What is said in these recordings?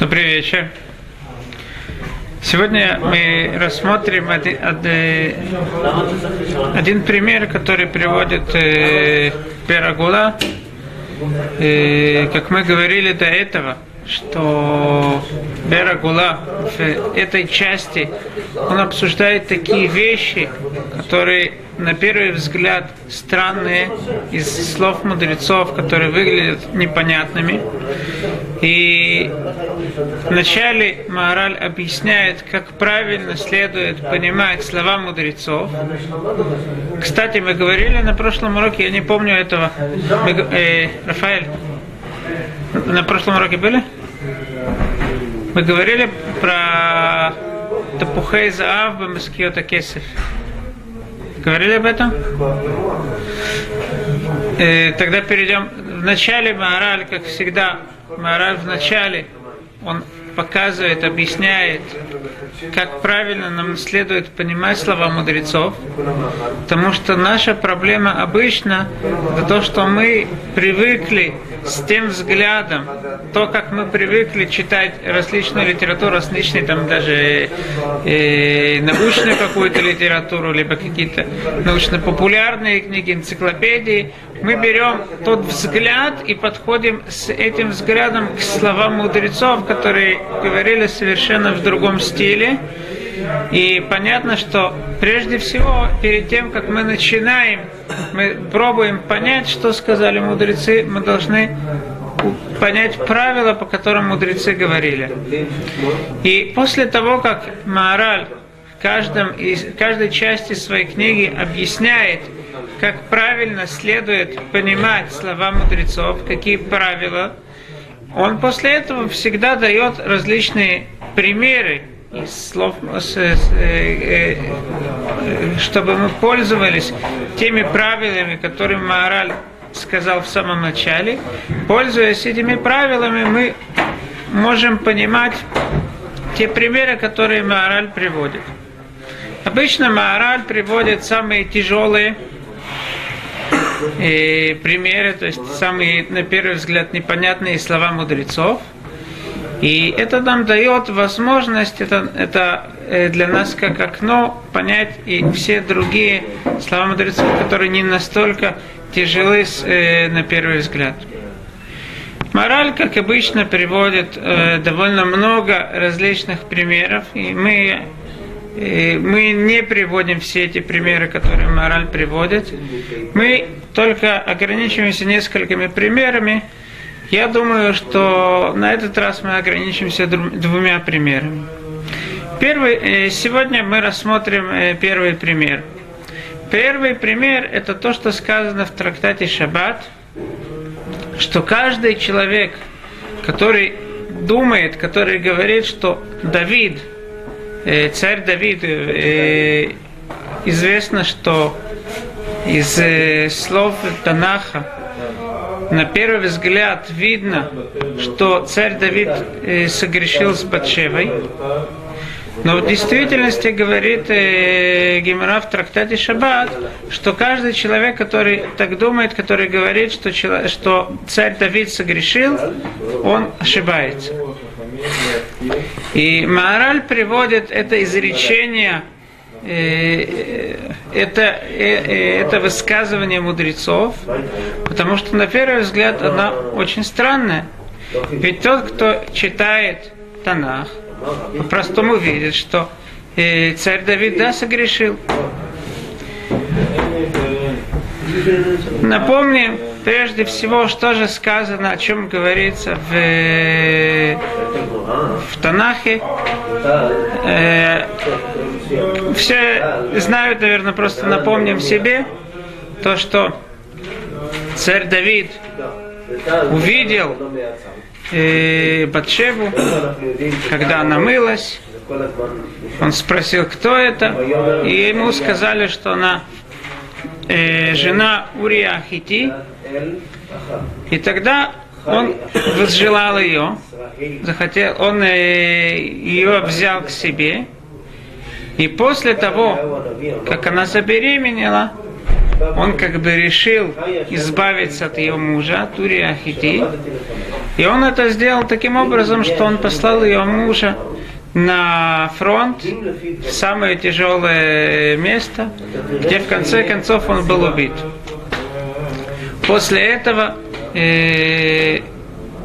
Добрый вечер. Сегодня мы рассмотрим один, один пример, который приводит э, Перагула. Э, как мы говорили до этого, что Берагула в этой части он обсуждает такие вещи, которые на первый взгляд странные из слов мудрецов, которые выглядят непонятными. И вначале Маораль объясняет, как правильно следует понимать слова мудрецов. Кстати, мы говорили на прошлом уроке, я не помню этого. Мы, э, Рафаэль, на прошлом уроке были? Мы говорили про Тапухей Заав Бамаскиота Кесев. Говорили об этом? Э, тогда перейдем. В начале Маораль, как всегда, Маораль в начале, он показывает, объясняет, как правильно нам следует понимать слова мудрецов, потому что наша проблема обычно это то, что мы привыкли с тем взглядом, то, как мы привыкли читать различную литературу, различные там даже э, научную какую-то литературу, либо какие-то научно-популярные книги, энциклопедии, мы берем тот взгляд и подходим с этим взглядом к словам мудрецов, которые говорили совершенно в другом стиле. И понятно, что прежде всего, перед тем, как мы начинаем, мы пробуем понять, что сказали мудрецы, мы должны понять правила, по которым мудрецы говорили. И после того, как Маораль в каждом из, каждой части своей книги объясняет, как правильно следует понимать слова мудрецов, какие правила, он после этого всегда дает различные примеры из слов, э, э, чтобы мы пользовались теми правилами, которые Маораль сказал в самом начале. Пользуясь этими правилами, мы можем понимать те примеры, которые Маораль приводит. Обычно Маораль приводит самые тяжелые примеры, то есть самые, на первый взгляд, непонятные слова мудрецов. И это нам дает возможность, это, это э, для нас как окно понять и все другие слова мудрецов, которые не настолько тяжелы э, на первый взгляд. Мораль, как обычно, приводит э, довольно много различных примеров, и мы и мы не приводим все эти примеры, которые мораль приводит. Мы только ограничиваемся несколькими примерами. Я думаю, что на этот раз мы ограничимся двумя примерами. Первый, э, сегодня мы рассмотрим э, первый пример. Первый пример – это то, что сказано в трактате Шаббат, что каждый человек, который думает, который говорит, что Давид – Э, царь Давид, известно, что из слов Танаха на первый взгляд видно, что царь Давид согрешил с Батшевой. Но в действительности говорит э, Гемора в трактате Шаббат, что каждый человек, который так думает, который говорит, что, что царь Давид согрешил, он ошибается. И Маораль приводит это изречение, э, это, э, это высказывание мудрецов, потому что на первый взгляд она очень странная. Ведь тот, кто читает Танах, по-простому видит, что э, царь Давид да согрешил. Напомним прежде всего, что же сказано, о чем говорится в, в Танахе. Э, все знают, наверное, просто напомним себе то, что царь Давид увидел э, Батшеву, когда она мылась. Он спросил, кто это, и ему сказали, что она э, жена Урия Ахити, и тогда он возжелал ее, захотел, он э, ее взял к себе, и после того, как она забеременела, он как бы решил избавиться от ее мужа, от Урия Хити. И он это сделал таким образом, что он послал ее мужа на фронт, в самое тяжелое место, где в конце концов он был убит. После этого э,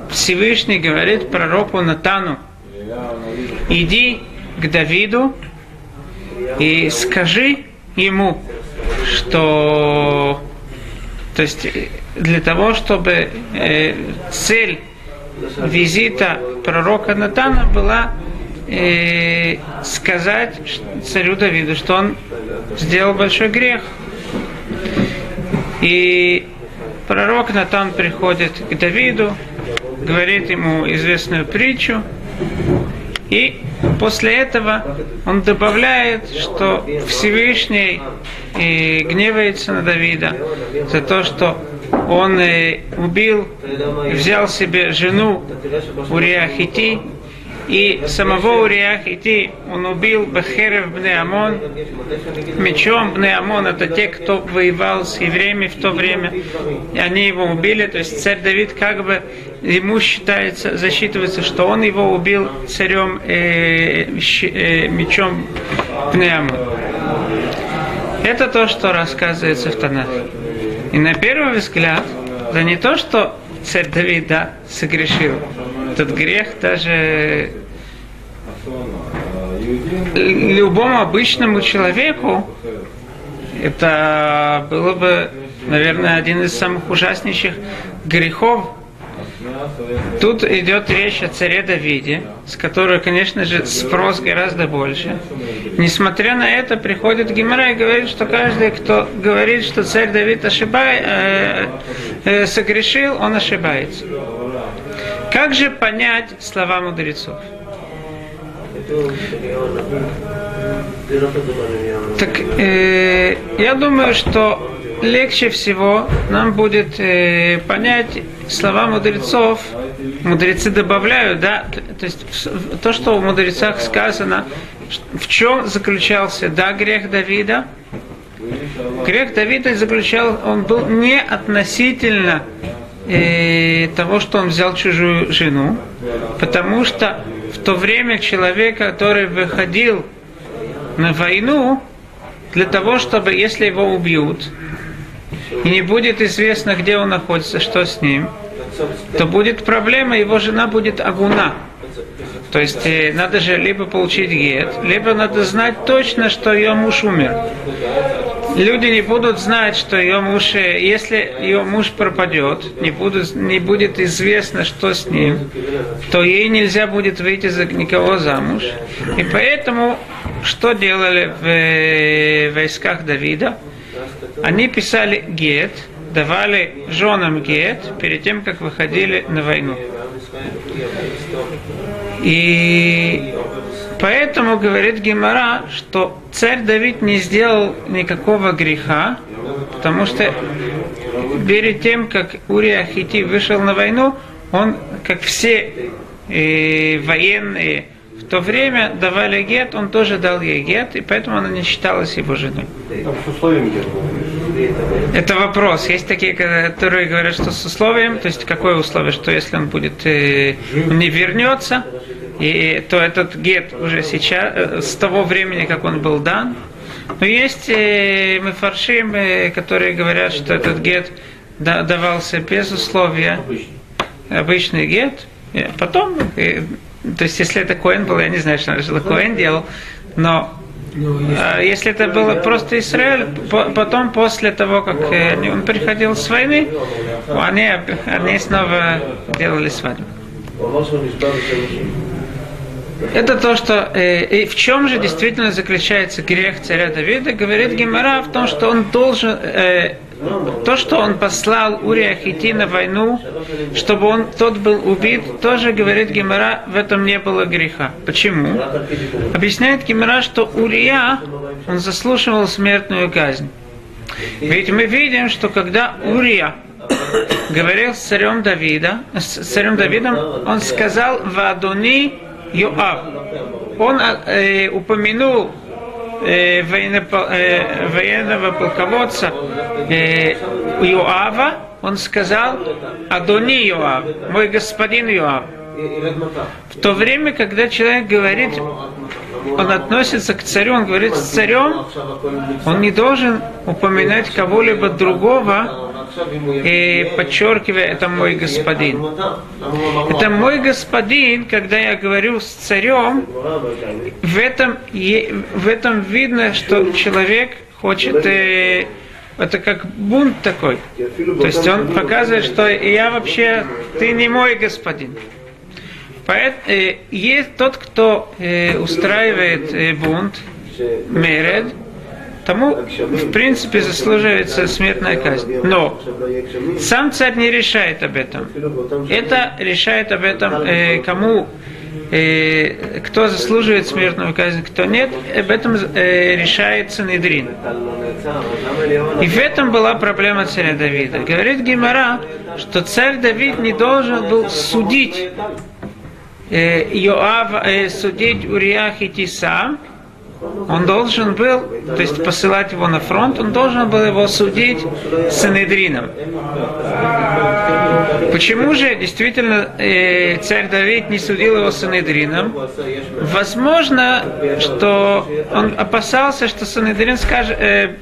Всевышний говорит пророку Натану, иди к Давиду и скажи ему, что то есть для того, чтобы э, цель визита пророка Натана была э, сказать царю Давиду, что он сделал большой грех. И пророк Натан приходит к Давиду, говорит ему известную притчу, и после этого он добавляет, что Всевышний э, гневается на Давида за то, что он э, убил, взял себе жену Урия Хити, и самого Урия Хити он убил Бахерев Бне Амон, мечом Бне Амон, это те, кто воевал с евреями в то время, и они его убили, то есть царь Давид как бы ему считается, засчитывается, что он его убил царем э, э, мечом Бне Амон. Это то, что рассказывается в Танахе. И на первый взгляд, да не то, что царь Давид да, согрешил, этот грех даже любому обычному человеку это было бы, наверное, один из самых ужаснейших грехов, Тут идет речь о царе Давиде, с которого, конечно же, спрос гораздо больше. Несмотря на это, приходит Гимара и говорит, что каждый, кто говорит, что царь Давид ошибает, э, э, согрешил, он ошибается. Как же понять слова мудрецов? Так э, я думаю, что легче всего нам будет э, понять слова мудрецов. Мудрецы добавляют, да, то есть то, что в мудрецах сказано, в чем заключался, да, грех Давида. Грех Давида заключал, он был не относительно э, того, что он взял чужую жену, потому что в то время человек, который выходил на войну, для того, чтобы, если его убьют, и не будет известно, где он находится, что с ним, то будет проблема, его жена будет агуна. То есть э, надо же либо получить гет, либо надо знать точно, что ее муж умер. Люди не будут знать, что ее муж, э, если ее муж пропадет, не, будут, не будет известно, что с ним, то ей нельзя будет выйти за никого замуж. И поэтому, что делали в э, войсках Давида? Они писали гет, давали женам гет перед тем, как выходили на войну. И поэтому говорит Гемора, что царь Давид не сделал никакого греха, потому что перед тем, как Урия Хити вышел на войну, он, как все э, военные в то время давали гет, он тоже дал ей гет, и поэтому она не считалась его женой. Это вопрос. Есть такие, которые говорят, что с условием, то есть какое условие, что если он будет э, не вернется, и то этот гет уже сейчас, э, с того времени, как он был дан. Но есть э, мы фаршим, э, которые говорят, что этот гет да, давался без условия, обычный гет. Потом, э, то есть если это Коэн был, я не знаю, что Коэн делал, но ну, а если это было просто Израиль, потом после того, как э, он приходил с войны, они, они снова делали свадьбу. Это то, что э, и в чем же действительно заключается грех царя Давида, говорит Гемора в том, что он должен э, то, что он послал Урия идти на войну, чтобы он тот был убит, тоже, говорит Гемора, в этом не было греха. Почему? Объясняет Гемора, что Урия, он заслушивал смертную казнь. Ведь мы видим, что когда Урия говорил с царем Давида, с царем Давидом, он сказал «Вадуни Йоав». Он э, упомянул военного полководца Иоава, он сказал, Адони Иоав, мой господин Иоав. В то время, когда человек говорит, он относится к царю, он говорит с царем, он не должен упоминать кого-либо другого, и подчеркивая, это мой господин. Это мой господин, когда я говорю с царем, в этом, в этом видно, что человек хочет, э, это как бунт такой. То есть он показывает, что я вообще, ты не мой господин. Поэт, э, есть тот, кто э, устраивает бунт, меред, тому, в принципе, заслуживается смертная казнь. Но сам царь не решает об этом. Это решает об этом, э, кому, э, кто заслуживает смертную казнь, кто нет, об этом э, решает Санедрин. И в этом была проблема царя Давида. Говорит Гимара, что царь Давид не должен был судить э, Йоав, э, судить Уриях идти сам, он должен был, то есть посылать его на фронт, он должен был его судить Санедрином. Почему же действительно э, царь Давид не судил его Санедрином? Возможно, что он опасался, что Санедрин скажет, э,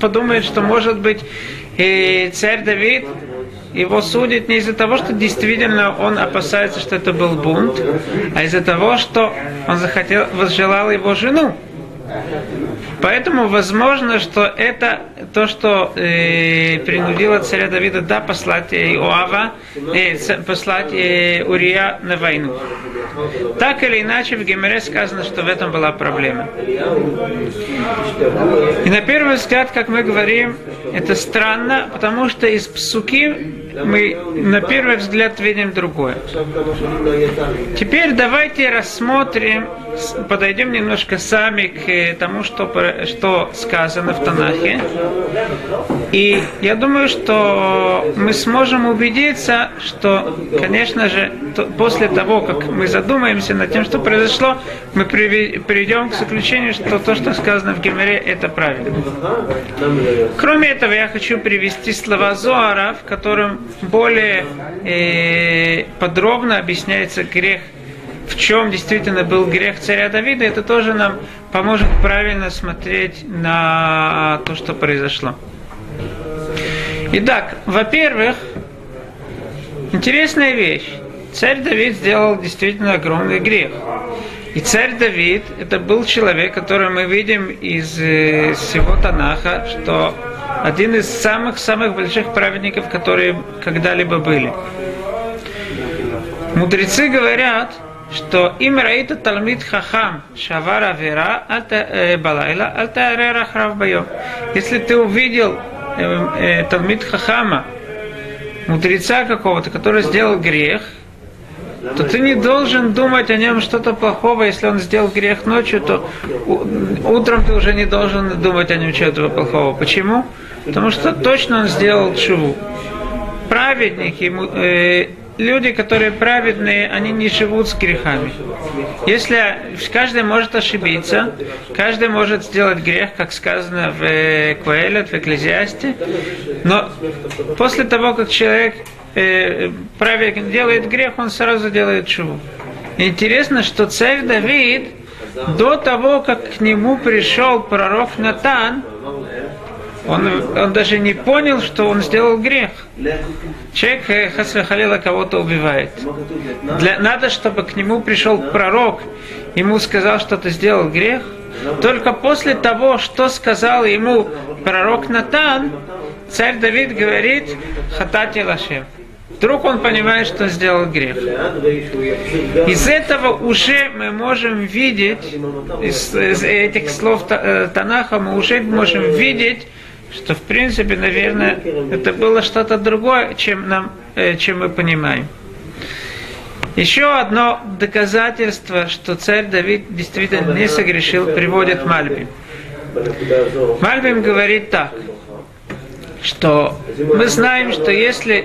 подумает, что может быть э, царь Давид его судит не из-за того, что действительно он опасается, что это был бунт, а из-за того, что он захотел, возжелал его жену. Поэтому возможно, что это то, что э, принудило царя Давида да, послать э, Иоава, э, послать э, Урия на войну. Так или иначе, в Гемере сказано, что в этом была проблема. И на первый взгляд, как мы говорим, это странно, потому что из псуки мы на первый взгляд видим другое. Теперь давайте рассмотрим, подойдем немножко сами к э, тому, что, что сказано в Танахе. И я думаю, что мы сможем убедиться, что, конечно же, то- после того, как мы задумаемся над тем, что произошло, мы придем к заключению, что то, что сказано в Гемере, это правильно. Кроме этого, я хочу привести слова Зоара, в котором более э, подробно объясняется грех, в чем действительно был грех царя Давида. Это тоже нам поможет правильно смотреть на то, что произошло. Итак, во-первых, интересная вещь. Царь Давид сделал действительно огромный грех. И царь Давид, это был человек, который мы видим из э, всего Танаха, что один из самых-самых больших праведников, которые когда-либо были. Мудрецы говорят, что им раита талмит хахам шавара вера балайла альта рахрав байом. Если ты увидел э, э, талмит хахама, мудреца какого-то, который сделал грех, то ты не должен думать о нем что-то плохого, если он сделал грех ночью, то утром ты уже не должен думать о нем чего-то плохого. Почему? Потому что точно он сделал чуву. Праведники, э, люди, которые праведные, они не живут с грехами. Если каждый может ошибиться, каждый может сделать грех, как сказано в э, Куэлет, в Экклезиасте, но после того, как человек э, праведник делает грех, он сразу делает чуву. Интересно, что царь Давид до того, как к нему пришел пророк Натан, он, он даже не понял, что он сделал грех. Человек э, Хасва Халила кого-то убивает. Для, надо, чтобы к нему пришел пророк, ему сказал, что ты сделал грех. Только после того, что сказал ему пророк Натан, царь Давид говорит, хатати лашем. Вдруг он понимает, что сделал грех. Из этого уже мы можем видеть, из, из этих слов э, Танаха мы уже можем видеть, что в принципе, наверное, это было что-то другое, чем, нам, э, чем мы понимаем. Еще одно доказательство, что царь Давид действительно не согрешил, приводит Мальбим. Мальбим говорит так, что мы знаем, что если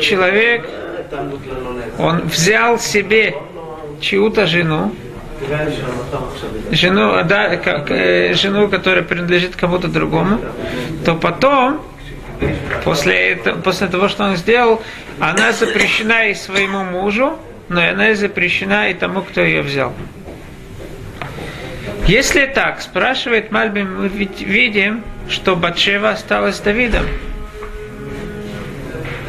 человек, он взял себе чью-то жену, жену, да, как, э, жену, которая принадлежит кому-то другому, то потом, после, этого, после того, что он сделал, она запрещена и своему мужу, но она и запрещена и тому, кто ее взял. Если так, спрашивает Мальбим, мы ведь видим, что Батшева осталась с Давидом.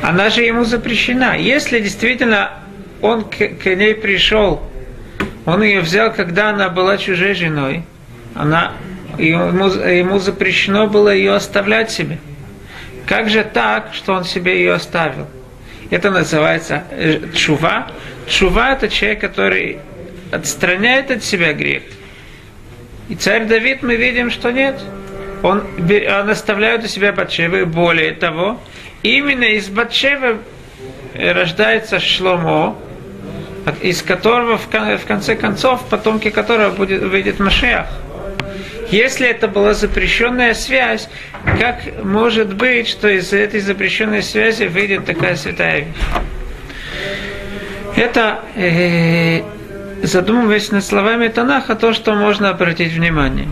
Она же ему запрещена. Если действительно он к, к ней пришел, он ее взял, когда она была чужой женой, она, ему, ему запрещено было ее оставлять себе. Как же так, что он себе ее оставил? Это называется э, чува. Чува это человек, который отстраняет от себя грех. И царь Давид мы видим, что нет. Он, он оставляет у себя Батшевы. Более того, именно из Батшевы рождается Шломо, из которого в конце концов, потомки которого будет, выйдет Машех. Если это была запрещенная связь, как может быть, что из этой запрещенной связи выйдет такая святая вещь? Это э, задумываясь над словами Танаха, то, что можно обратить внимание.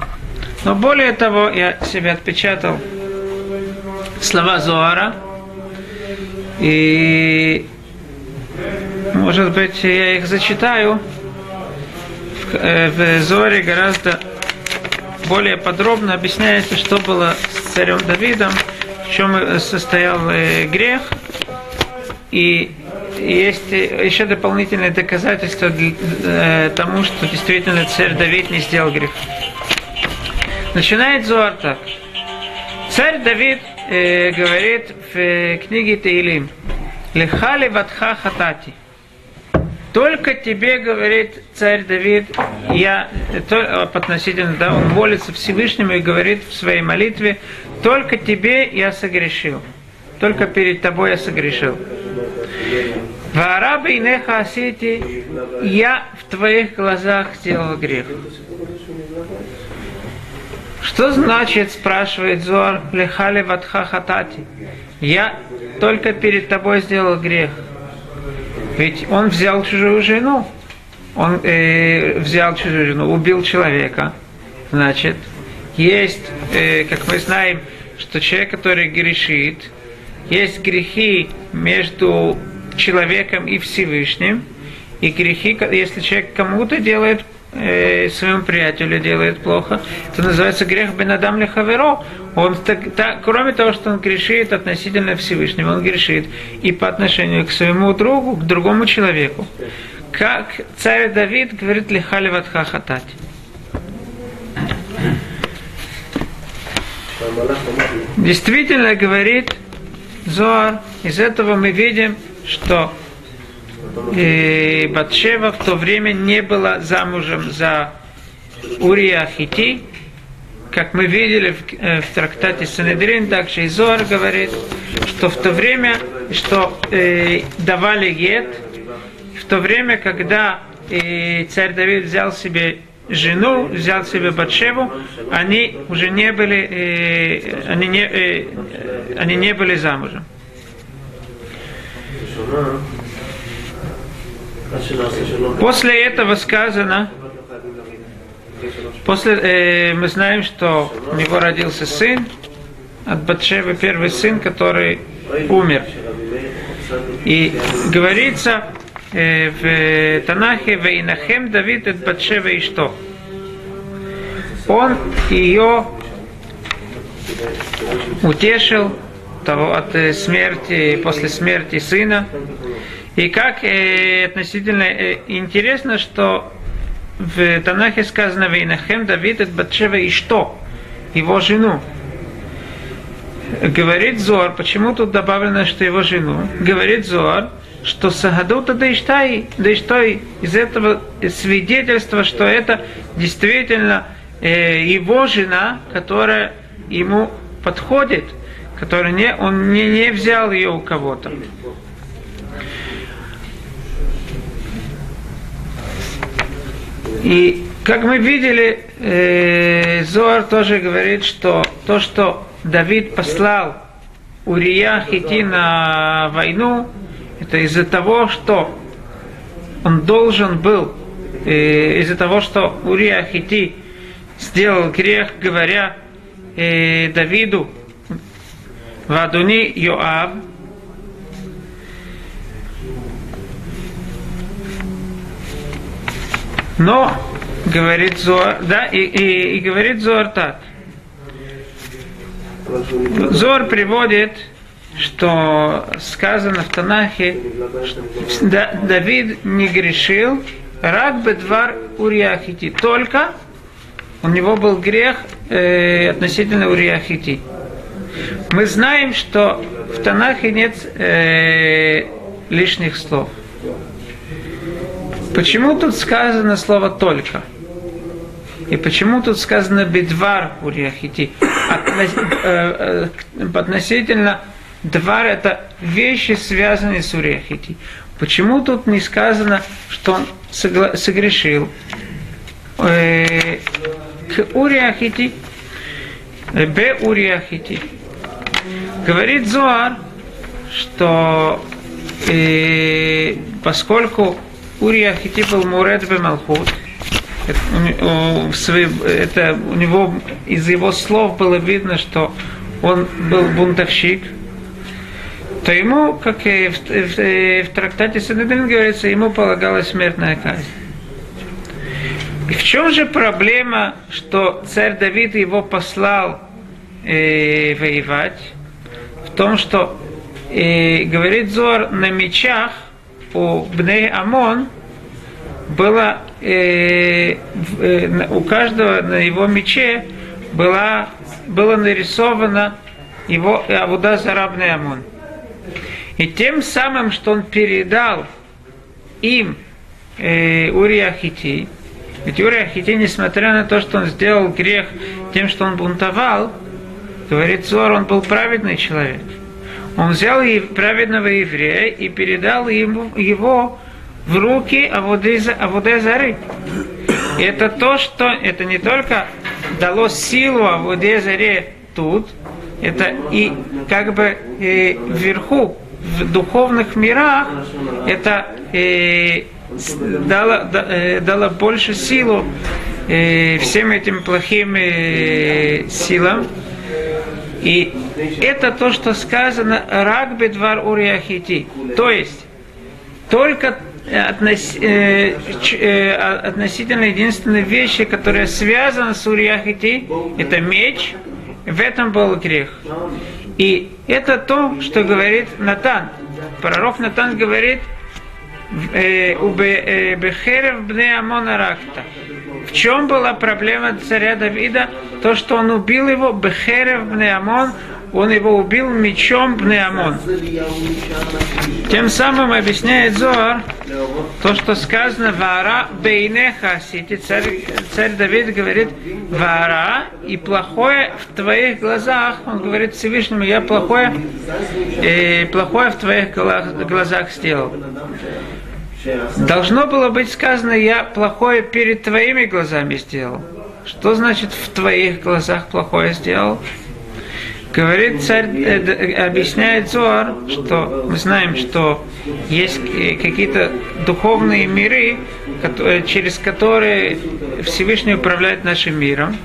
Но более того, я себе отпечатал слова Зоара, и может быть я их зачитаю. В, э, в Зоре гораздо более подробно объясняется, что было с царем Давидом, в чем состоял э, грех. И есть еще дополнительные доказательства э, тому, что действительно царь Давид не сделал грех. Начинает Зоар так. Царь Давид э, говорит в э, книге Таилим, Лехали ватха хатати. Только тебе, говорит царь Давид, я, то, относительно, да, он молится Всевышнему и говорит в своей молитве, только тебе я согрешил. Только перед тобой я согрешил. Варабы и неха асити, я в твоих глазах сделал грех. Что значит, спрашивает Зор, лехали ватха хатати? Я только перед тобой сделал грех. Ведь он взял чужую жену. Он э, взял чужую жену, убил человека. Значит, есть, э, как мы знаем, что человек, который грешит, есть грехи между человеком и Всевышним, и грехи, если человек кому-то делает э, своему приятелю делает плохо, это называется грех Бенадам Лехаверо. Он так, так, кроме того, что он грешит относительно Всевышнего, он грешит и по отношению к своему другу, к другому человеку. Как царь Давид говорит Лихали Ватха Действительно говорит Зоар, из этого мы видим, что и Батшева в то время не была замужем за Урия Хити, как мы видели в, э, в трактате Санедрин, также и Зор говорит, что в то время, что э, давали гет, в то время, когда э, царь Давид взял себе жену, взял себе Батшеву, они уже не были, э, они, не, э, они не были замужем. После этого сказано, после, э, мы знаем, что у него родился сын от Батшевы, первый сын, который умер. И говорится э, в Танахе, «Вейнахем Давид от Батшевы и что?» Он ее утешил того, от э, смерти, после смерти сына, и как э, относительно э, интересно, что в Танахе сказано Вейнахем Давид от Батшева и что? Его жену. Говорит Зор, почему тут добавлено, что его жену? Говорит Зор, что Сагадута Дайштай, Дайштай из этого свидетельства, что это действительно э, его жена, которая ему подходит, которая не, он не, не взял ее у кого-то. И как мы видели, э, Зоар тоже говорит, что то, что Давид послал Урия идти на войну, это из-за того, что он должен был э, из-за того, что Урия Хити сделал грех, говоря э, Давиду, Вадуни Йоав, но, говорит Зор, да, и, и, и говорит Зор так. Зор приводит, что сказано в Танахе, что Давид не грешил, рак бедвар уриахити, только у него был грех э, относительно уриахити. Мы знаем, что в Танахе нет э, лишних слов. Почему тут сказано слово «только»? И почему тут сказано «бедвар уриахити»? Относ, э, э, относительно двар – это вещи, связанные с уриахити. Почему тут не сказано, что он согрешил? Э, к уриахити, бе уриахити. Говорит Зоар, что э, поскольку Урия Хити был Мурет Бемалхут, это у него из его слов было видно, что он был бунтовщик, то ему, как и в, в, в трактате Санедрин говорится, ему полагалась смертная казнь. И в чем же проблема, что царь Давид его послал э, воевать? В том, что э, говорит Зор на мечах у Бней Амон было э, э, у каждого на его мече была, было нарисовано его Авуда Зарабный Амон. И тем самым, что он передал им э, Урия Хити, ведь Урия Хити, несмотря на то, что он сделал грех тем, что он бунтовал, говорит Зор, он был праведный человек. Он взял праведного еврея и передал ему, его в руки Авуде Зары. И это то, что это не только дало силу Авуде Заре тут, это и как бы и вверху, в духовных мирах, это и дало, да, дало больше силу и всем этим плохим силам. И это то, что сказано «Рак бедвар уриахити». То есть, только относ, э, э, относительно единственной вещи, которая связана с Уриахити, это меч, в этом был грех. И это то, что говорит Натан. Пророк Натан говорит, Бехерев бне Амона Ракта. В чем была проблема царя Давида? То, что он убил его, Бехерев бне Амон, он его убил мечом Бнеамон. Тем самым объясняет Зоар то, что сказано Вара Бейнеха Сити. Царь, царь Давид говорит Вара и плохое в твоих глазах. Он говорит Всевышнему, я плохое, и плохое в твоих глазах сделал. Должно было быть сказано, я плохое перед твоими глазами сделал. Что значит в твоих глазах плохое сделал? Говорит царь, э, объясняет Зоар, что мы знаем, что есть какие-то духовные миры, которые, через которые Всевышний управляет нашим миром.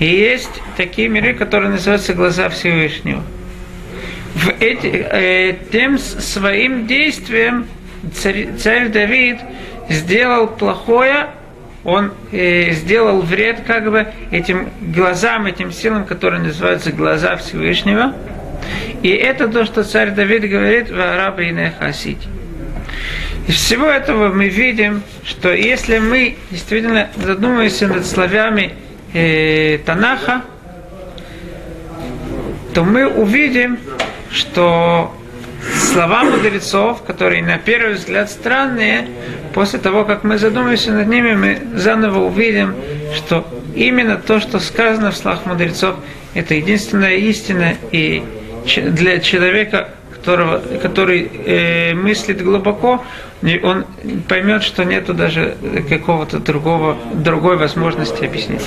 И есть такие миры, которые называются глаза Всевышнего. В эти, э, тем своим действием царь, царь Давид сделал плохое он э, сделал вред как бы этим глазам, этим силам, которые называются глаза Всевышнего. И это то, что царь Давид говорит в Арабе и Хасид. Из всего этого мы видим, что если мы действительно задумаемся над словами э, Танаха, то мы увидим, что слова мудрецов, которые на первый взгляд странные, после того, как мы задумаемся над ними, мы заново увидим, что именно то, что сказано в словах мудрецов, это единственная истина, и для человека, которого, который э, мыслит глубоко, он поймет, что нету даже какого-то другого, другой возможности объяснить.